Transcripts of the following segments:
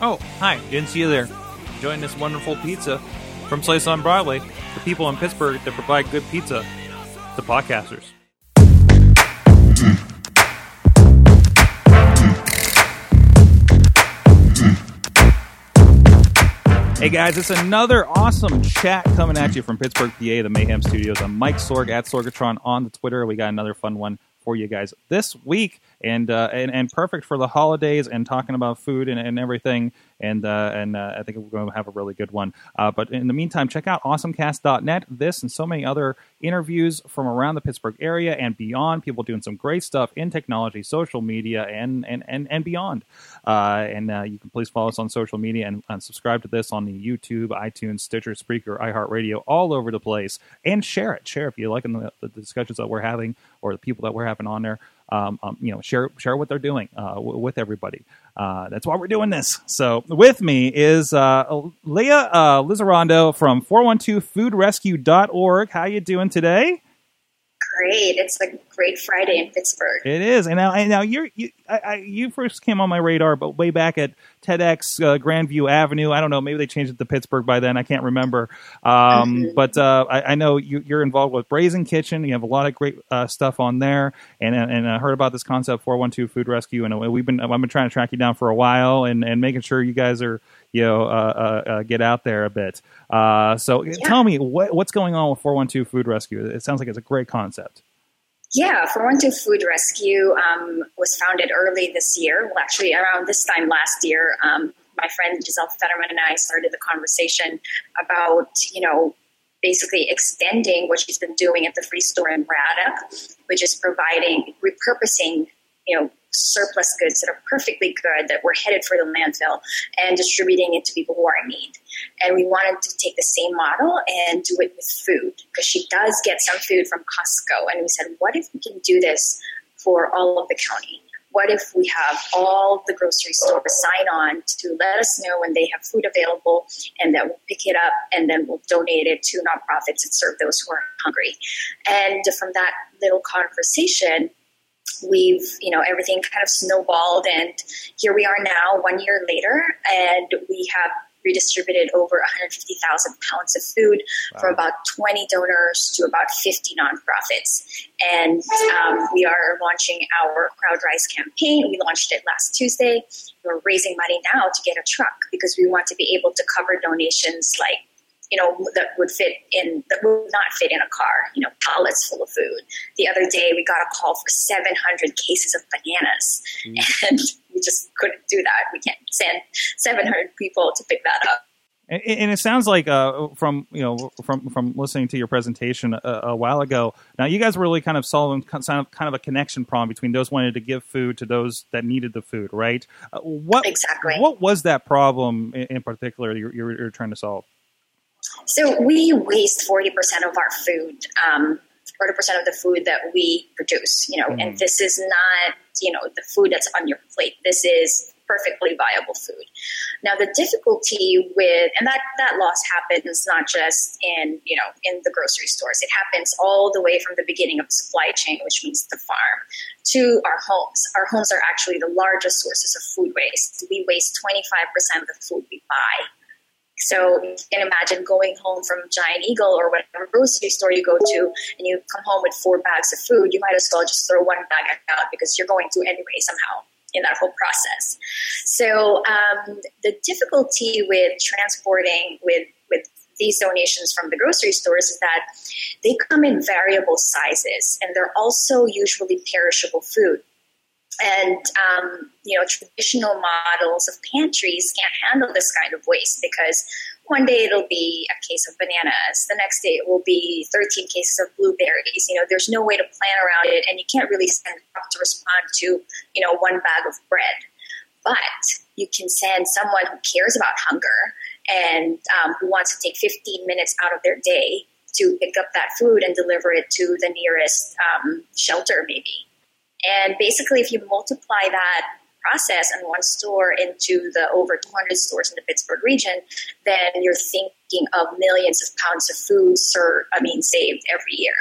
Oh, hi. Didn't see you there. Enjoying this wonderful pizza from Slice on Broadway. The people in Pittsburgh that provide good pizza. to podcasters. Hey guys, it's another awesome chat coming at you from Pittsburgh, PA, the Mayhem Studios. I'm Mike Sorg at Sorgatron on the Twitter. We got another fun one for you guys this week, and uh, and, and perfect for the holidays and talking about food and, and everything. And uh, and uh, I think we're going to have a really good one. Uh, but in the meantime, check out awesomecast.net. This and so many other interviews from around the Pittsburgh area and beyond. People doing some great stuff in technology, social media, and and and, and beyond. Uh, and uh, you can please follow us on social media and, and subscribe to this on the YouTube, iTunes, Stitcher, Spreaker, iHeartRadio, all over the place. And share it. Share if you like the, the discussions that we're having or the people that we're having on there. Um, um, you know, share share what they're doing uh, w- with everybody. Uh, that's why we're doing this. So with me is uh, Leah uh, Lizarondo from 412foodrescue.org. How you doing today? Great. It's a great Friday in Pittsburgh. It is. And now, and now you're, you, I, I, you first came on my radar, but way back at TEDx uh, Grandview Avenue. I don't know. Maybe they changed it to Pittsburgh by then. I can't remember. Um, mm-hmm. But uh, I, I, know you, are involved with Brazen Kitchen. You have a lot of great uh, stuff on there, and and I heard about this concept 412 Food Rescue, and we've been I've been trying to track you down for a while, and, and making sure you guys are you know uh, uh, uh, get out there a bit. so yeah. tell me what, what's going on with 412 Food Rescue. It sounds like it's a great concept. Yeah, 412 Food Rescue um, was founded early this year. Well, actually, around this time last year, um, my friend Giselle Fetterman and I started the conversation about, you know, basically extending what she's been doing at the Free Store in Braddock, which is providing, repurposing, you know, surplus goods that are perfectly good that were headed for the landfill and distributing it to people who are in need. And we wanted to take the same model and do it with food because she does get some food from Costco. And we said, what if we can do this for all of the county? What if we have all the grocery stores sign on to let us know when they have food available and that we'll pick it up and then we'll donate it to nonprofits and serve those who are hungry? And from that little conversation, we've you know everything kind of snowballed and here we are now one year later and we have redistributed over 150,000 pounds of food wow. from about 20 donors to about 50 nonprofits. And um, we are launching our CrowdRise campaign. We launched it last Tuesday. We're raising money now to get a truck because we want to be able to cover donations like you know, that would fit in, that would not fit in a car, you know, pallets full of food. The other day we got a call for 700 cases of bananas mm. and we just couldn't do that. We can't send 700 people to pick that up. And, and it sounds like uh, from you know from from listening to your presentation a, a, while ago. Now you guys were really kind of solving kind of kind of a connection problem between those wanted to give food to those that needed the food, right? Uh, what exactly? What was that problem in, in particular you're, you're, you're trying to solve? So we waste 40% of our food, um, 40% of the food that we produce, you know, mm-hmm. and this is not, you know, the food that's on your plate. This is perfectly viable food. Now the difficulty with and that that loss happens not just in you know in the grocery stores. It happens all the way from the beginning of the supply chain, which means the farm, to our homes. Our homes are actually the largest sources of food waste. We waste 25% of the food we buy so you can imagine going home from Giant Eagle or whatever grocery store you go to, and you come home with four bags of food. You might as well just throw one bag out because you're going to anyway somehow in that whole process. So um, the difficulty with transporting with with these donations from the grocery stores is that they come in variable sizes and they're also usually perishable food. And um, you know, traditional models of pantries can't handle this kind of waste because one day it'll be a case of bananas, the next day it will be 13 cases of blueberries. You know, there's no way to plan around it, and you can't really send to respond to you know one bag of bread. But you can send someone who cares about hunger and um, who wants to take 15 minutes out of their day to pick up that food and deliver it to the nearest um, shelter, maybe. And basically, if you multiply that process in one store into the over 200 stores in the Pittsburgh region, then you're thinking of millions of pounds of food, served, I mean, saved every year.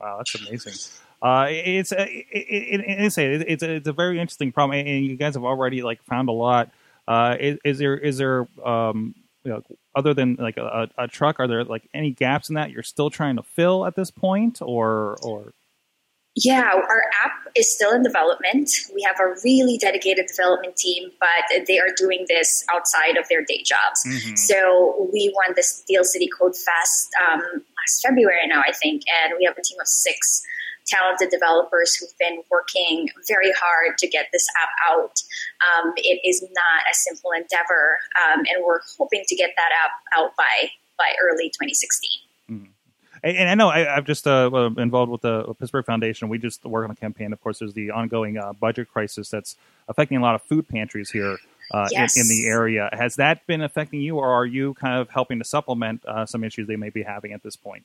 Wow, that's amazing. Uh, it's a, it, it, it's a, it's a, it's a very interesting problem, and you guys have already like found a lot Uh, is, is, there is there um, you know, other than like a, a, truck, are there like any gaps in that you're still trying to fill at this point, or or? Yeah, our app is still in development. We have a really dedicated development team, but they are doing this outside of their day jobs. Mm-hmm. So we won the Steel City Code Fest um, last February now, I think, and we have a team of six talented developers who've been working very hard to get this app out. Um, it is not a simple endeavor, um, and we're hoping to get that app out by by early 2016. And, I know I, have just uh, involved with the Pittsburgh Foundation. We just work on a campaign. Of course, there's the ongoing uh, budget crisis that's affecting a lot of food pantries here uh, yes. in, in, the area. Has that been affecting you, or are you kind of helping to supplement uh, some issues they may be having at this point?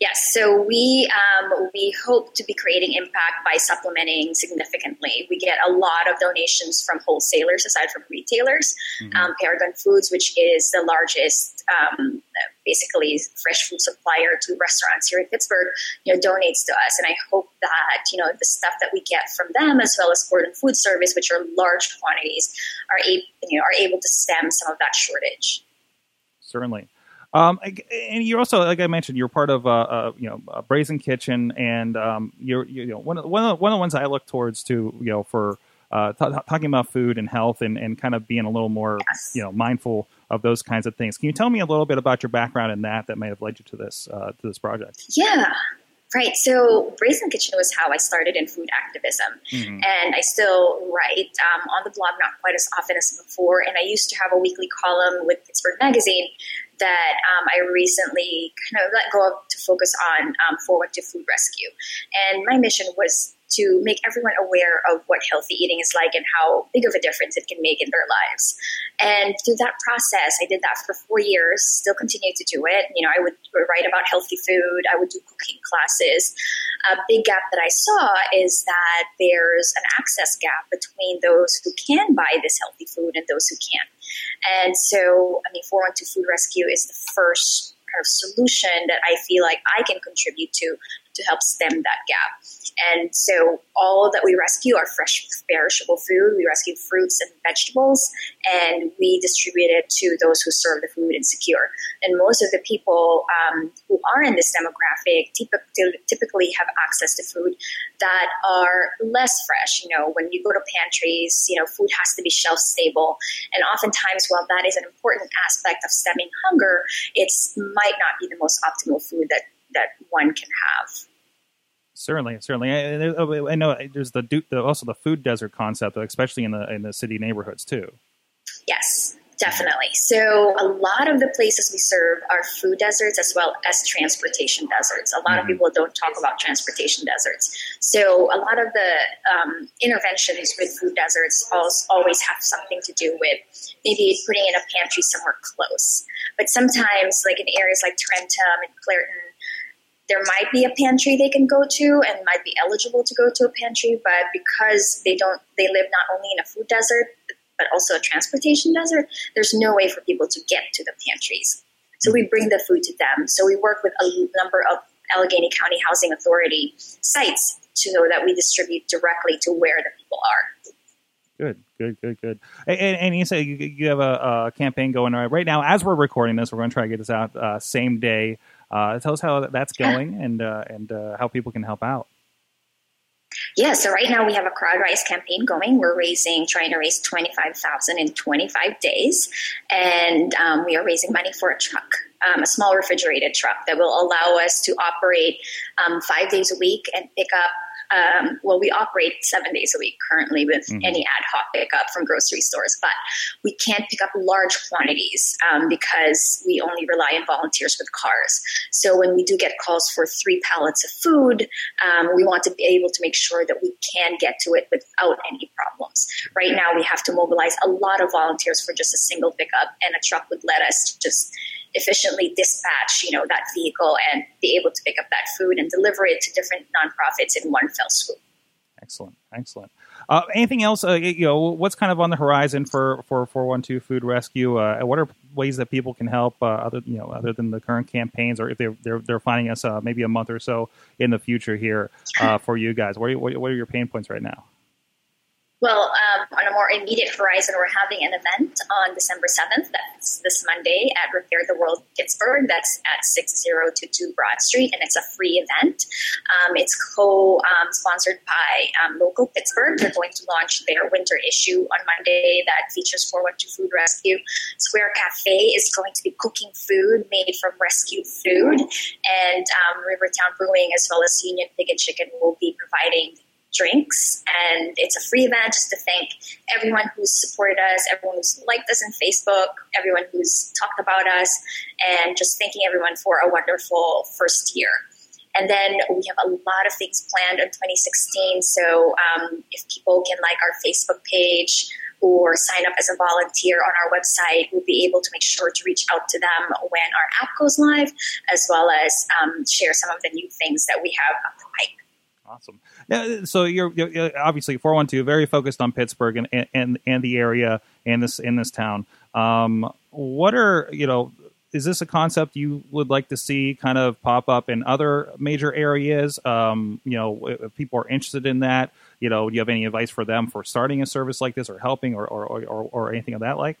Yes, so we um, we hope to be creating impact by supplementing significantly. We get a lot of donations from wholesalers aside from retailers. Mm-hmm. Um, Paragon Foods, which is the largest, um, basically fresh food supplier to restaurants here in Pittsburgh, you know, donates to us, and I hope that you know the stuff that we get from them, as well as Gordon Food Service, which are large quantities, are able you know are able to stem some of that shortage. Certainly. Um, and you're also, like I mentioned, you're part of, uh, uh, you know, a Brazen Kitchen, and um, you're, you know, one of, one of the, one of the ones I look towards to, you know, for uh, t- talking about food and health, and, and kind of being a little more, yes. you know, mindful of those kinds of things. Can you tell me a little bit about your background in that that may have led you to this uh, to this project? Yeah. Right. So Brazen Kitchen was how I started in food activism. Mm-hmm. And I still write um, on the blog, not quite as often as before. And I used to have a weekly column with Pittsburgh Magazine that um, I recently kind of let go of to focus on um, 412 Food Rescue. And my mission was to make everyone aware of what healthy eating is like and how big of a difference it can make in their lives. And through that process, I did that for four years, still continue to do it. You know, I would write about healthy food, I would do cooking classes. A big gap that I saw is that there's an access gap between those who can buy this healthy food and those who can't. And so, I mean, 412 Food Rescue is the first kind of solution that I feel like I can contribute to to help stem that gap. And so all that we rescue are fresh, perishable food. We rescue fruits and vegetables, and we distribute it to those who serve the food insecure. And most of the people um, who are in this demographic typically, have access to food that are less fresh. You know, when you go to pantries, you know, food has to be shelf stable. And oftentimes, while that is an important aspect of stemming hunger, it might not be the most optimal food that, that one can have certainly, certainly. I, I, know there's the, the, also the food desert concept, especially in the in the city neighborhoods too. Yes, definitely. So a lot of the places we serve are food deserts as well as transportation deserts. A lot mm-hmm. of people don't talk about transportation deserts. So a lot of the um, interventions with food deserts always have something to do with maybe putting in a pantry somewhere close. But sometimes, like in areas like Tarentum and Clairton, there might be a pantry they can go to and might be eligible to go to a pantry, but because they don't, they live not only in a food desert but also a transportation desert. There's no way for people to get to the pantries. So we bring the food to them. So we work with a number of Allegheny County Housing Authority sites to know that we distribute directly to where the people are. Good, good, good, good. And, and you say you, have a, a, campaign going right now. As we're recording this, we're going to try to get this out uh, same day uh, tell us how that's going and uh, and uh, how people can help out. Yeah, so right now we have a crowd CrowdRise campaign going. We're raising, trying to raise twenty five thousand in twenty five days, and um, we are raising money for a truck, um, a small refrigerated truck that will allow us to operate um, five days a week and pick up um, well, we operate seven days a week currently with mm-hmm. any ad hoc pickup from grocery stores, but we can't pick up large quantities um, because we only rely on volunteers with cars. So when we do get calls for three pallets of food, um, we want to be able to make sure that we can get to it without any problems. Right now, we have to mobilize a lot of volunteers for just a single pickup, and a truck would let us just efficiently dispatch, you know, that vehicle and be able to pick up that food and deliver it to different nonprofits in one fell Excellent, excellent. Uh, anything else? Uh, you know, what's kind of on the horizon for for four one two Food Rescue? Uh, what are ways that people can help uh, other you know other than the current campaigns, or if they're they're, they're finding us uh, maybe a month or so in the future here uh, for you guys? What are, what are your pain points right now? Well, um, on a more immediate horizon, we're having an event on December 7th. That's this Monday at Repair the World Pittsburgh. That's at 6022 Broad Street, and it's a free event. Um, it's co um, sponsored by um, Local Pittsburgh. They're going to launch their winter issue on Monday that features 412 Food Rescue. Square Cafe is going to be cooking food made from rescued food, and um, Rivertowne Brewing as well as Union Pig and Chicken will be providing drinks. And it's a free event just to thank everyone who's supported us, everyone who's liked us on Facebook, everyone who's talked about us, and just thanking everyone for a wonderful first year. And then we have a lot of things planned in 2016. So um, if people can like our Facebook page or sign up as a volunteer on our website, we'll be able to make sure to reach out to them when our app goes live, as well as um, share some of the new things that we have up the pipe. Awesome. So you're, you're obviously 412 very focused on Pittsburgh and, and and the area and this in this town. Um, what are you know? Is this a concept you would like to see kind of pop up in other major areas? Um, you know, if people are interested in that, you know, do you have any advice for them for starting a service like this or helping or or, or, or anything of that like?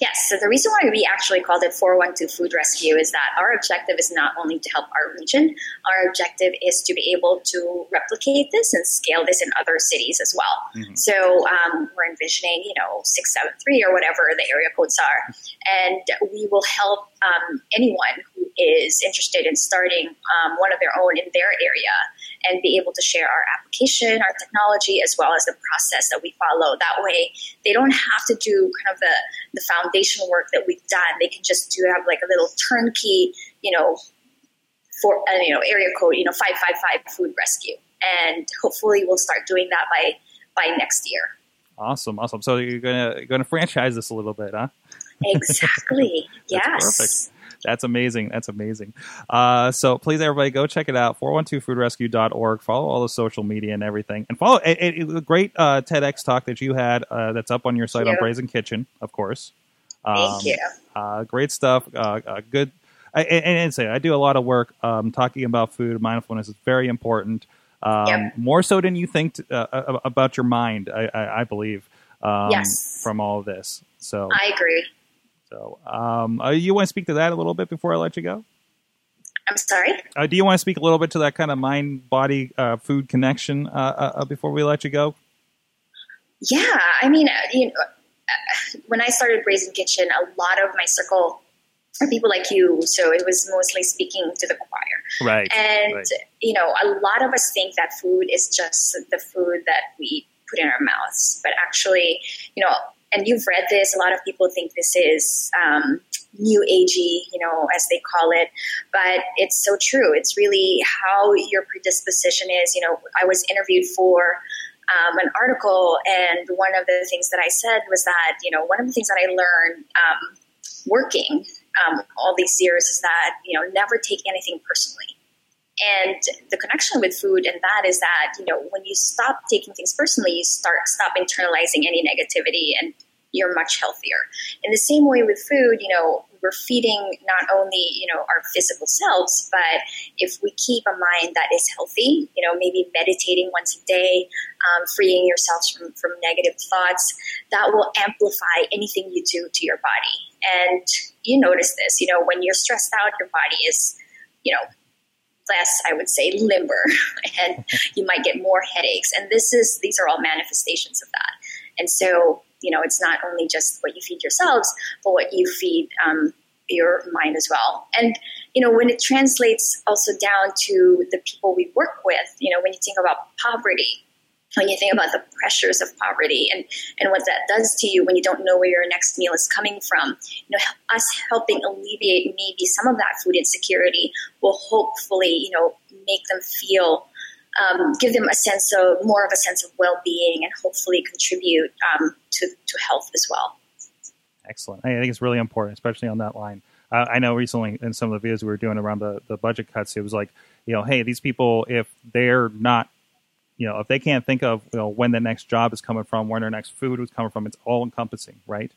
Yes. So the reason why we actually called it 412 Food Rescue is that our objective is not only to help our region, our objective is to be able to replicate this and scale this in other cities as well. Mm-hmm. So um, we're envisioning, you know, 673 or whatever the area codes are. And we will help um, anyone who is interested in starting um, one of their own in their area and be able to share our application, our technology, as well as the process that we follow. That way, they don't have to do kind of the, the foundation work that we've done. They can just do have like a little turnkey, you know, for uh, you know area code, you know, five five five food rescue, and hopefully we'll start doing that by by next year. Awesome, awesome. So you're gonna gonna franchise this a little bit, huh? Exactly. yes. Perfect. That's amazing. That's amazing. Uh, so please, everybody, go check it out. 412foodrescue.org. Follow all the social media and everything. And follow a, a, a great uh, TEDx talk that you had uh, that's up on your site on Brazen Kitchen, of course. Um, Thank you. Uh, great stuff. Uh, uh, good. I, and, say, I do a lot of work um, talking about food. Mindfulness is very important. Um, yep. More so than you think about your mind, I, I, I believe. Um, yes. From all of this. So I agree. So, um, uh, you want to speak to that a little bit before I let you go? I'm sorry. Uh, do you want to speak a little bit to that kind of mind body uh, food connection uh, uh, uh, before we let you go? Yeah, I mean, you know, when I started Brazen Kitchen, a lot of my circle are people like you, so it was mostly speaking to the choir. Right. And right. you know, a lot of us think that food is just the food that we put in our mouths, but actually, you know, and you've read this. A lot of people think this is um, new agey, you know, as they call it, but it's so true. It's really how your predisposition is. You know, I was interviewed for um, an article, and one of the things that I said was that you know one of the things that I learned um, working um, all these years is that you know never take anything personally. And the connection with food and that is that, you know, when you stop taking things personally, you start stop internalizing any negativity and you're much healthier. In the same way with food, you know, we're feeding not only, you know, our physical selves, but if we keep a mind that is healthy, you know, maybe meditating once a day, um, freeing yourselves from, from negative thoughts, that will amplify anything you do to your body. And you notice this, you know, when you're stressed out, your body is, you know, less, I would say, limber, and you might get more headaches. And this is these are all manifestations of that. And so, you know, it's not only just what you feed yourselves, but what you feed um, your mind as well. And you know, when it translates also down to the people we work with, you know, when you think about poverty, when you think about the pressures of poverty and, and what that does to you when you don't know where your next meal is coming from, you know, us helping alleviate maybe some of that food insecurity will hopefully, you know, make them feel, um, give them a sense of more of a sense of well-being and hopefully contribute um, to, to health as well. Excellent. I think it's really important, especially on that line. Uh, I know recently in some of the videos we were doing around the, the budget cuts, it was like, you know, hey, these people, if they're not you know, if they can't think of you know when the next job is coming from, where their next food is coming from, it's all encompassing, right?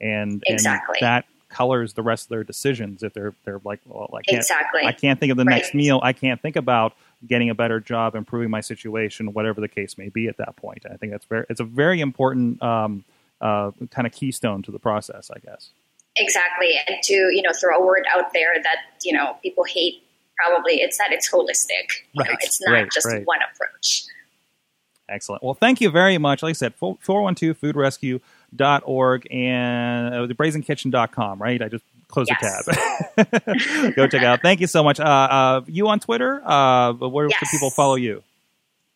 And exactly. and that colors the rest of their decisions. If they're they're like, well, I can't exactly. I can't think of the right. next meal. I can't think about getting a better job, improving my situation, whatever the case may be at that point. I think that's very it's a very important um, uh, kind of keystone to the process, I guess. Exactly, and to you know throw a word out there that you know people hate. Probably it's that it's holistic. Right. Know, it's not right, just right. one approach. Excellent. Well, thank you very much. Like I said, 412foodrescue.org and uh, the brazenkitchen.com, right? I just closed yes. the tab. Go check it out. Thank you so much. Uh, uh, you on Twitter? Uh, where yes. can people follow you?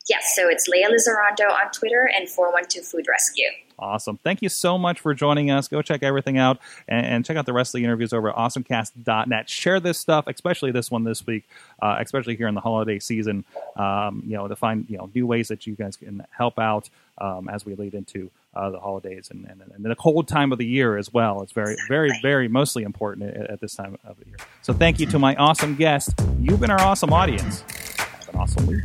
Yes, so it's Leah Lizarondo on Twitter and 412 Food Rescue. Awesome. Thank you so much for joining us. Go check everything out and, and check out the rest of the interviews over at awesomecast.net. Share this stuff, especially this one this week, uh, especially here in the holiday season, um, you know, to find, you know, new ways that you guys can help out um, as we lead into uh, the holidays and, and, and, the cold time of the year as well. It's very, very, very mostly important at, at this time of the year. So thank you to my awesome guest. You've been our awesome audience. Have an awesome week.